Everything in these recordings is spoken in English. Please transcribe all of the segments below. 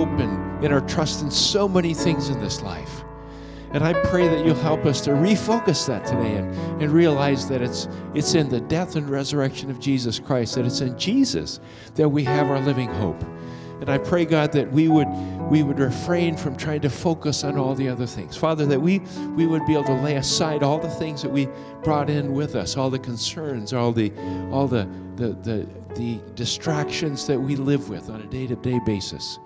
hope and in our trust in so many things in this life. And I pray that you'll help us to refocus that today and, and realize that it's, it's in the death and resurrection of Jesus Christ, that it's in Jesus that we have our living hope. And I pray, God, that we would we would refrain from trying to focus on all the other things. Father, that we we would be able to lay aside all the things that we brought in with us, all the concerns, all the all the the the, the distractions that we live with on a day-to-day basis.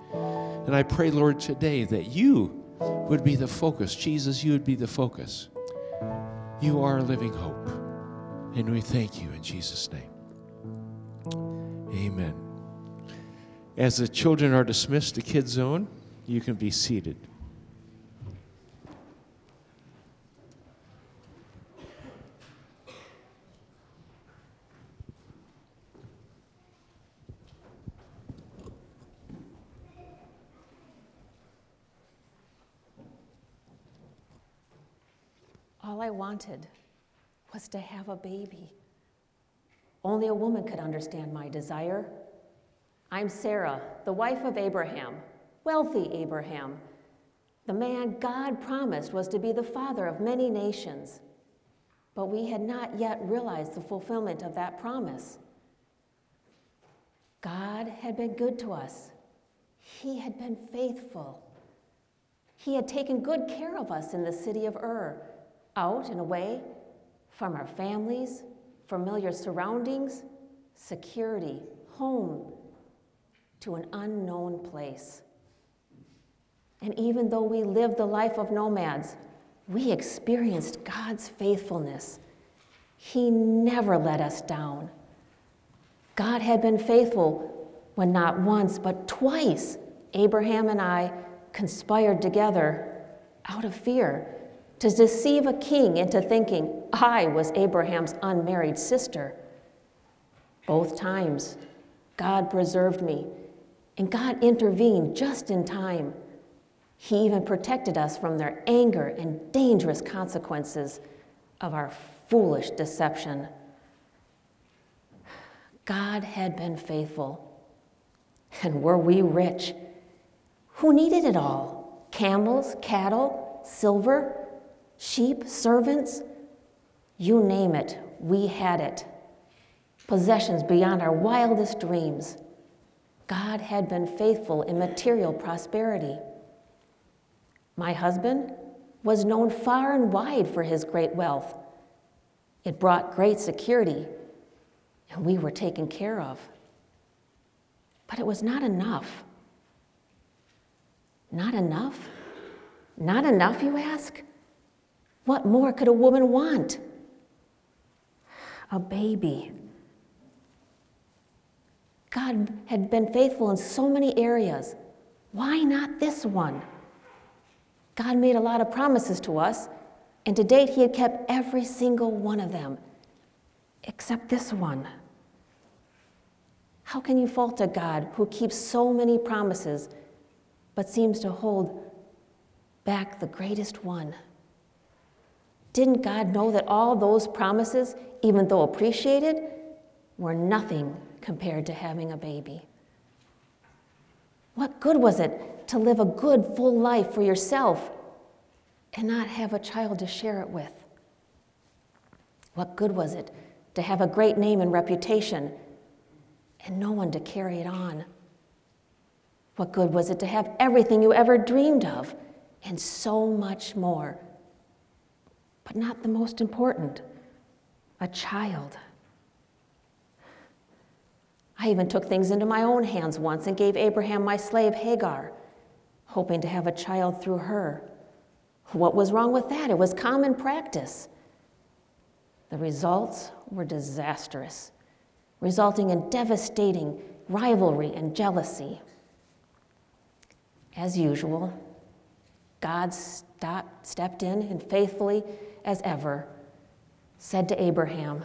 And I pray, Lord, today that you would be the focus. Jesus, you would be the focus. You are a living hope. And we thank you in Jesus' name. Amen. As the children are dismissed to Kids Zone, you can be seated. All I wanted was to have a baby. Only a woman could understand my desire. I'm Sarah, the wife of Abraham, wealthy Abraham, the man God promised was to be the father of many nations. But we had not yet realized the fulfillment of that promise. God had been good to us, He had been faithful. He had taken good care of us in the city of Ur, out and away from our families, familiar surroundings, security, home, to an unknown place. And even though we lived the life of nomads, we experienced God's faithfulness. He never let us down. God had been faithful when not once, but twice, Abraham and I conspired together out of fear to deceive a king into thinking I was Abraham's unmarried sister. Both times, God preserved me and God intervened just in time. He even protected us from their anger and dangerous consequences of our foolish deception. God had been faithful. And were we rich? Who needed it all? Camels, cattle, silver, sheep, servants? You name it, we had it. Possessions beyond our wildest dreams. God had been faithful in material prosperity. My husband was known far and wide for his great wealth. It brought great security, and we were taken care of. But it was not enough. Not enough? Not enough, you ask? What more could a woman want? A baby. God had been faithful in so many areas. Why not this one? God made a lot of promises to us, and to date, He had kept every single one of them, except this one. How can you fault a God who keeps so many promises but seems to hold back the greatest one? Didn't God know that all those promises, even though appreciated, were nothing compared to having a baby. What good was it to live a good, full life for yourself and not have a child to share it with? What good was it to have a great name and reputation and no one to carry it on? What good was it to have everything you ever dreamed of and so much more? But not the most important a child. I even took things into my own hands once and gave Abraham my slave Hagar, hoping to have a child through her. What was wrong with that? It was common practice. The results were disastrous, resulting in devastating rivalry and jealousy. As usual, God stopped, stepped in and faithfully as ever said to Abraham,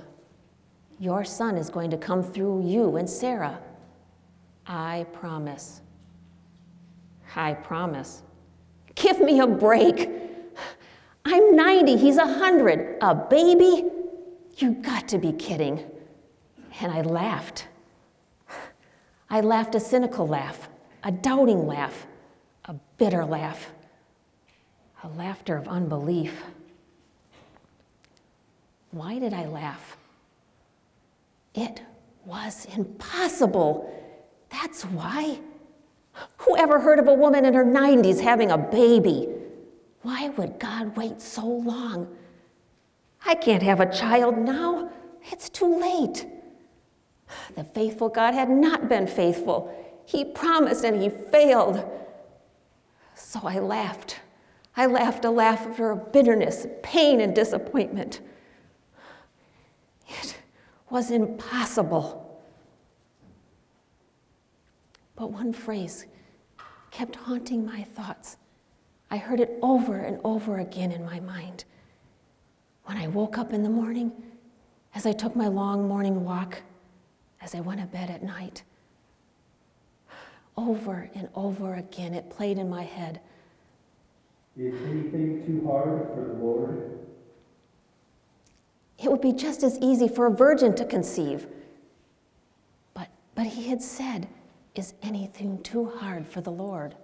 your son is going to come through you and Sarah. I promise. I promise. Give me a break. I'm 90, he's 100. A baby? You got to be kidding. And I laughed. I laughed a cynical laugh, a doubting laugh, a bitter laugh, a laughter of unbelief. Why did I laugh? It was impossible. That's why. Who ever heard of a woman in her 90s having a baby? Why would God wait so long? I can't have a child now. It's too late. The faithful God had not been faithful. He promised and he failed. So I laughed. I laughed a laughter of bitterness, pain, and disappointment. It was impossible. But one phrase kept haunting my thoughts. I heard it over and over again in my mind. When I woke up in the morning, as I took my long morning walk, as I went to bed at night, over and over again it played in my head. Is anything too hard for the Lord? It would be just as easy for a virgin to conceive. But, but he had said, Is anything too hard for the Lord?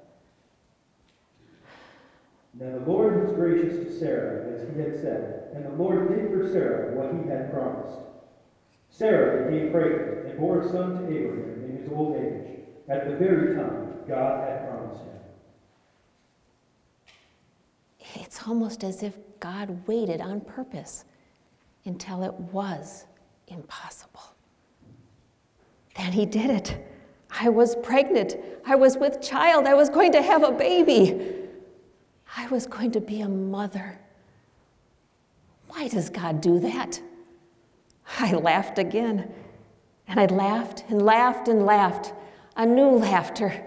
Now the Lord was gracious to Sarah, as he had said, and the Lord did for Sarah what he had promised. Sarah became pregnant and bore a son to Abraham in his old age, at the very time God had promised him. It's almost as if God waited on purpose until it was impossible. Then he did it. I was pregnant. I was with child. I was going to have a baby. I was going to be a mother. Why does God do that? I laughed again. And I laughed and laughed and laughed. A new laughter,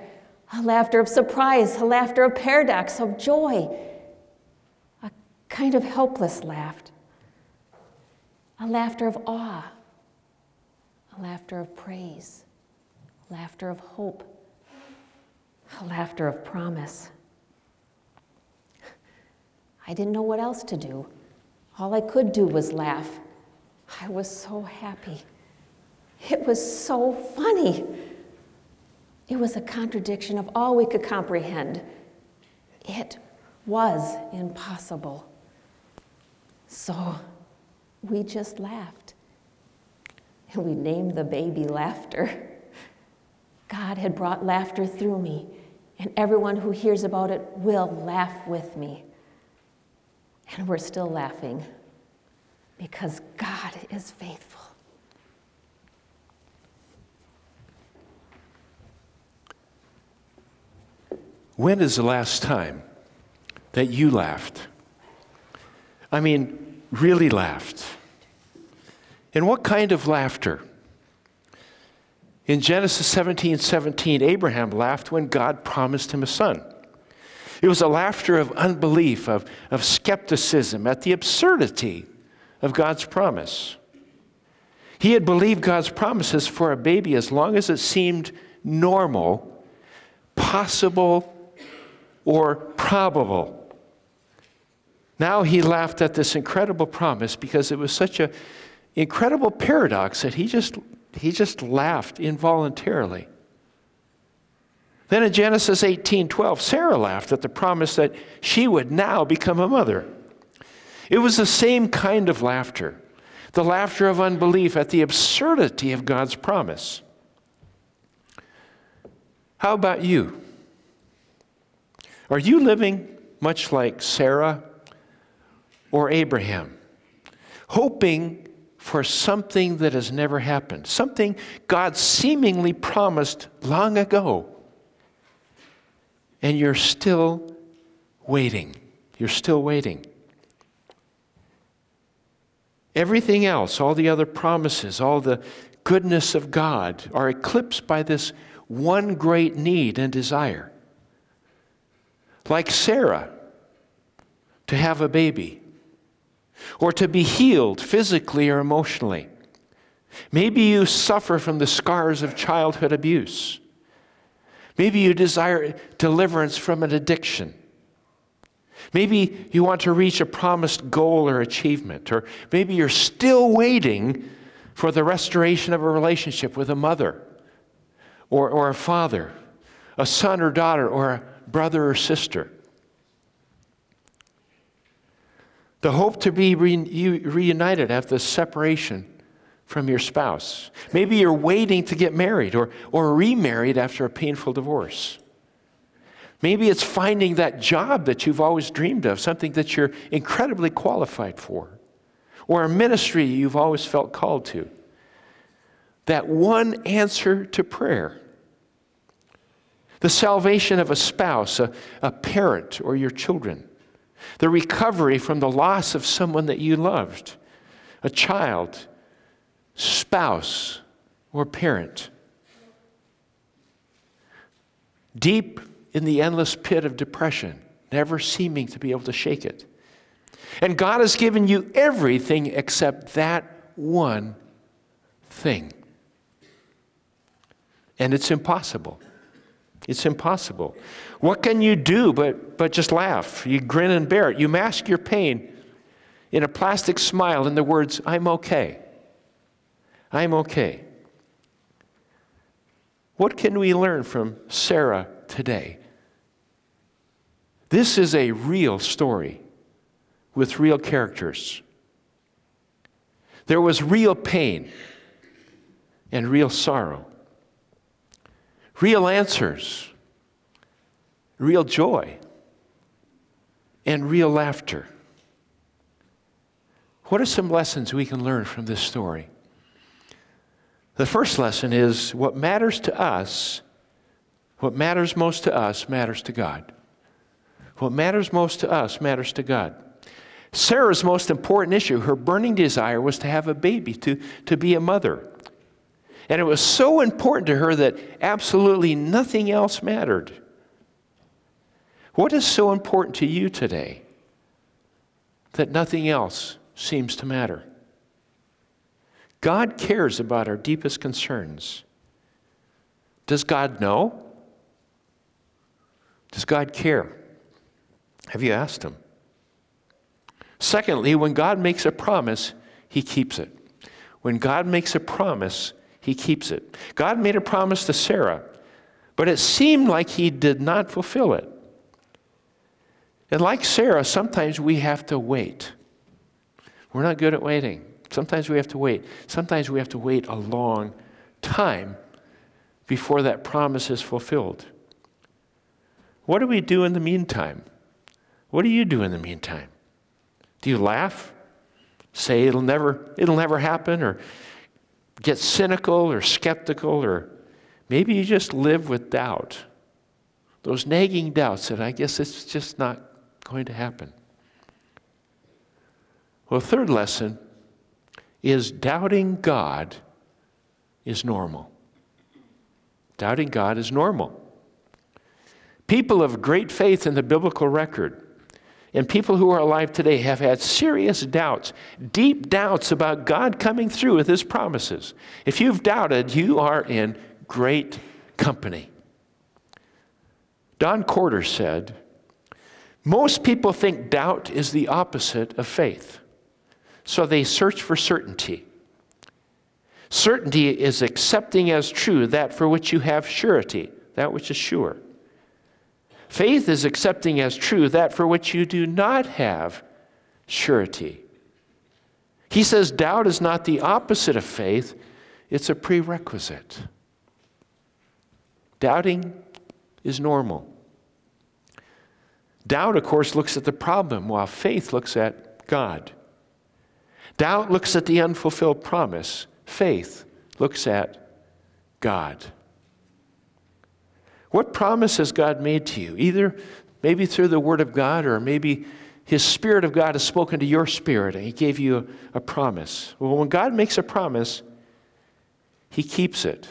a laughter of surprise, a laughter of paradox, of joy, kind of helpless laugh, a laughter of awe, a laughter of praise, laughter of hope, a laughter of promise. I didn't know what else to do. All I could do was laugh. I was so happy. It was so funny. It was a contradiction of all we could comprehend. It was impossible. So we just laughed. And we named the baby Laughter. God had brought laughter through me, and everyone who hears about it will laugh with me. And we're still laughing because God is faithful. When is the last time that you laughed? I mean, really laughed. And what kind of laughter? In Genesis 17 17, Abraham laughed when God promised him a son. It was a laughter of unbelief, of, of skepticism at the absurdity of God's promise. He had believed God's promises for a baby as long as it seemed normal, possible, or probable. Now he laughed at this incredible promise because it was such an incredible paradox that he just, he just laughed involuntarily. Then in Genesis 18:12, Sarah laughed at the promise that she would now become a mother. It was the same kind of laughter, the laughter of unbelief at the absurdity of God's promise. How about you? Are you living much like Sarah or Abraham, hoping for something that has never happened, something God seemingly promised long ago? And you're still waiting. You're still waiting. Everything else, all the other promises, all the goodness of God are eclipsed by this one great need and desire. Like Sarah, to have a baby, or to be healed physically or emotionally. Maybe you suffer from the scars of childhood abuse. Maybe you desire deliverance from an addiction. Maybe you want to reach a promised goal or achievement, or maybe you're still waiting for the restoration of a relationship with a mother or, or a father, a son or daughter, or a brother or sister. The hope to be re- reunited after separation from your spouse. Maybe you're waiting to get married or, or remarried after a painful divorce. Maybe it's finding that job that you've always dreamed of, something that you're incredibly qualified for, or a ministry you've always felt called to. That one answer to prayer. The salvation of a spouse, a, a parent, or your children. The recovery from the loss of someone that you loved, a child, spouse, or parent. Deep in the endless pit of depression, never seeming to be able to shake it. And God has given you everything except that one thing. And it's impossible. It's impossible. What can you do but, but just laugh? You grin and bear it. You mask your pain in a plastic smile in the words, I'm okay. I'm okay. What can we learn from Sarah today? This is a real story with real characters. There was real pain and real sorrow, real answers, real joy, and real laughter. What are some lessons we can learn from this story? The first lesson is what matters to us, what matters most to us, matters to God. What matters most to us matters to God. Sarah's most important issue, her burning desire, was to have a baby, to, to be a mother. And it was so important to her that absolutely nothing else mattered. What is so important to you today that nothing else seems to matter? God cares about our deepest concerns. Does God know? Does God care? Have you asked Him? Secondly, when God makes a promise, He keeps it. When God makes a promise, He keeps it. God made a promise to Sarah, but it seemed like He did not fulfill it. And like Sarah, sometimes we have to wait. We're not good at waiting. Sometimes we have to wait. Sometimes we have to wait a long time before that promise is fulfilled. What do we do in the meantime? What do you do in the meantime? Do you laugh? Say it'll never, it'll never happen, or get cynical or skeptical, or maybe you just live with doubt. Those nagging doubts that I guess it's just not going to happen. Well, third lesson is doubting God is normal. Doubting God is normal. People of great faith in the biblical record and people who are alive today have had serious doubts, deep doubts about God coming through with his promises. If you've doubted, you are in great company. Don Corder said, Most people think doubt is the opposite of faith, so they search for certainty. Certainty is accepting as true that for which you have surety, that which is sure. Faith is accepting as true that for which you do not have surety. He says doubt is not the opposite of faith, it's a prerequisite. Doubting is normal. Doubt, of course, looks at the problem, while faith looks at God. Doubt looks at the unfulfilled promise, faith looks at God. What promise has God made to you? Either maybe through the Word of God or maybe His Spirit of God has spoken to your spirit and He gave you a, a promise. Well, when God makes a promise, He keeps it,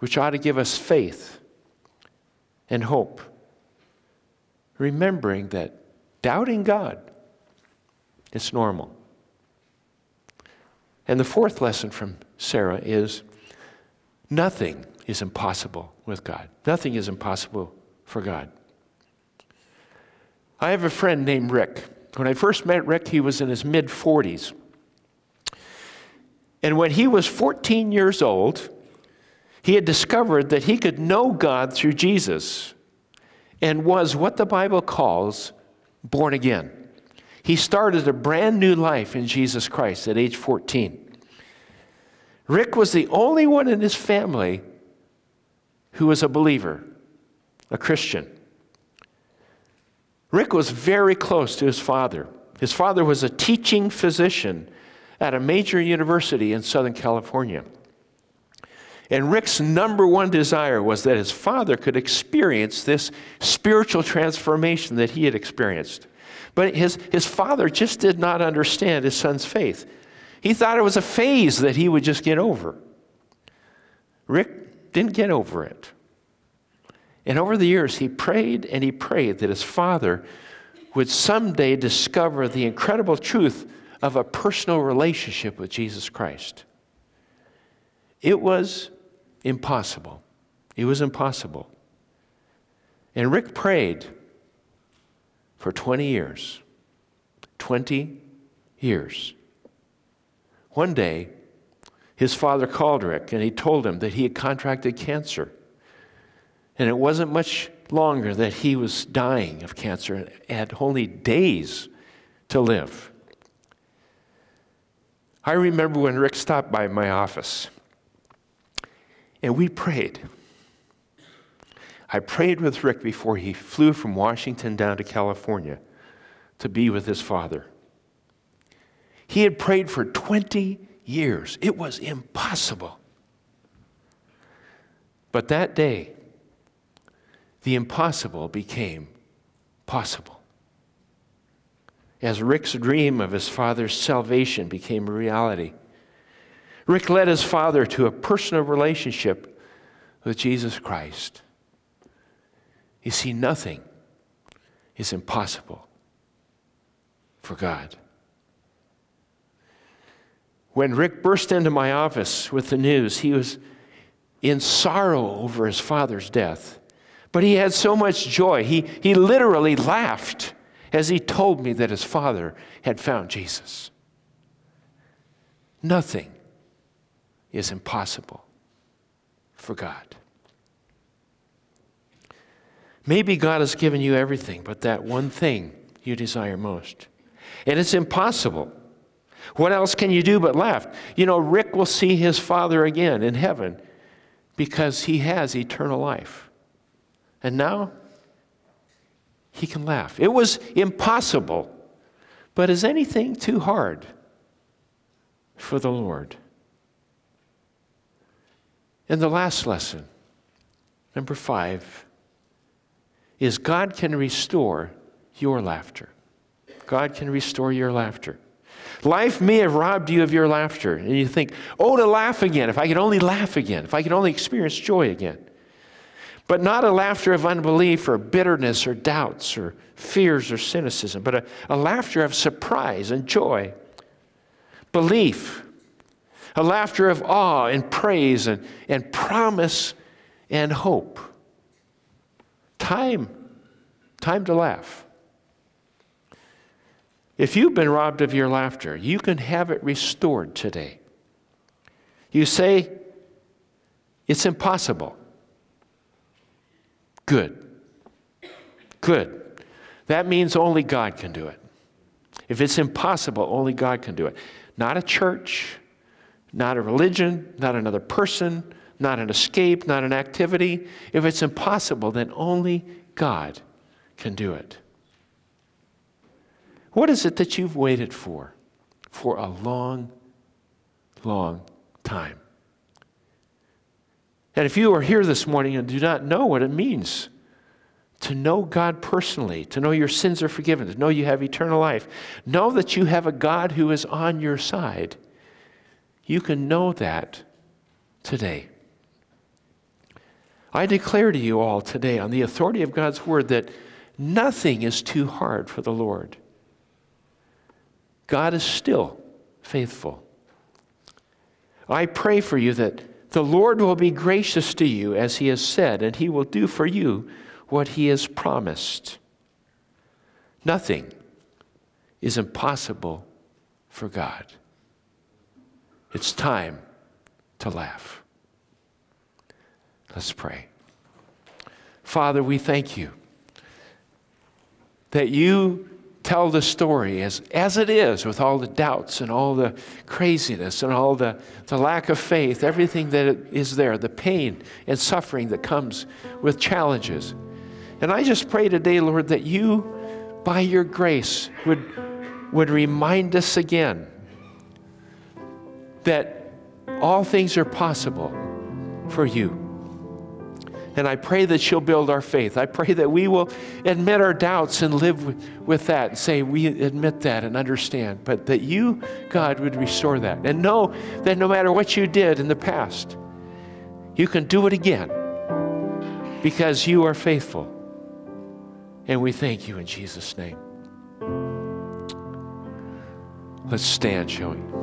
which ought to give us faith and hope. Remembering that doubting God is normal. And the fourth lesson from Sarah is nothing is impossible with God. Nothing is impossible for God. I have a friend named Rick. When I first met Rick, he was in his mid 40s. And when he was 14 years old, he had discovered that he could know God through Jesus. and was what the Bible calls born again. He started a brand new life in Jesus Christ at age 14. Rick was the only one in his family who was a believer, a Christian. Rick was very close to his father. His father was a teaching physician at a major university in Southern California. And Rick's number one desire was that his father could experience this spiritual transformation that he had experienced. But his, his father just did not understand his son's faith. He thought it was a phase that he would just get over. Rick didn't get over it. And over the years, he prayed and he prayed that his father would someday discover the incredible truth of a personal relationship with Jesus Christ. It was impossible. It was impossible. And Rick prayed for 20 years. 20 years. One day, his father called Rick and he told him that he had contracted cancer. And it wasn't much longer that he was dying of cancer and had only days to live. I remember when Rick stopped by my office and we prayed. I prayed with Rick before he flew from Washington down to California to be with his father. He had prayed for 20 years. It was impossible. But that day, the impossible became possible. As Rick's dream of his father's salvation became a reality, Rick led his father to a personal relationship with Jesus Christ. You see, nothing is impossible for God. When Rick burst into my office with the news, he was in sorrow over his father's death. But he had so much joy. He, he literally laughed as he told me that his father had found Jesus. Nothing is impossible for God. Maybe God has given you everything but that one thing you desire most. And it's impossible. What else can you do but laugh? You know, Rick will see his father again in heaven because he has eternal life. And now he can laugh. It was impossible, but is anything too hard for the Lord? And the last lesson, number five, is God can restore your laughter. God can restore your laughter. Life may have robbed you of your laughter, and you think, oh, to laugh again, if I could only laugh again, if I could only experience joy again. But not a laughter of unbelief or bitterness or doubts or fears or cynicism, but a, a laughter of surprise and joy, belief, a laughter of awe and praise and, and promise and hope. Time, time to laugh. If you've been robbed of your laughter, you can have it restored today. You say, it's impossible. Good. Good. That means only God can do it. If it's impossible, only God can do it. Not a church, not a religion, not another person, not an escape, not an activity. If it's impossible, then only God can do it. What is it that you've waited for? For a long, long time. And if you are here this morning and do not know what it means to know God personally, to know your sins are forgiven, to know you have eternal life, know that you have a God who is on your side, you can know that today. I declare to you all today, on the authority of God's word, that nothing is too hard for the Lord. God is still faithful. I pray for you that the Lord will be gracious to you as he has said, and he will do for you what he has promised. Nothing is impossible for God. It's time to laugh. Let's pray. Father, we thank you that you tell the story as, as it is with all the doubts and all the craziness and all the, the lack of faith, everything that is there, the pain and suffering that comes with challenges. And I just pray today, Lord, that you, by your grace, would, would remind us again that all things are possible for you. And I pray that you'll build our faith. I pray that we will admit our doubts and live with, with, that and say, we admit that and understand. But that you, God, would restore that. And know that no matter what you did in the past, you can do it again because you are faithful. And we thank you in Jesus' name. Let's stand, shall we?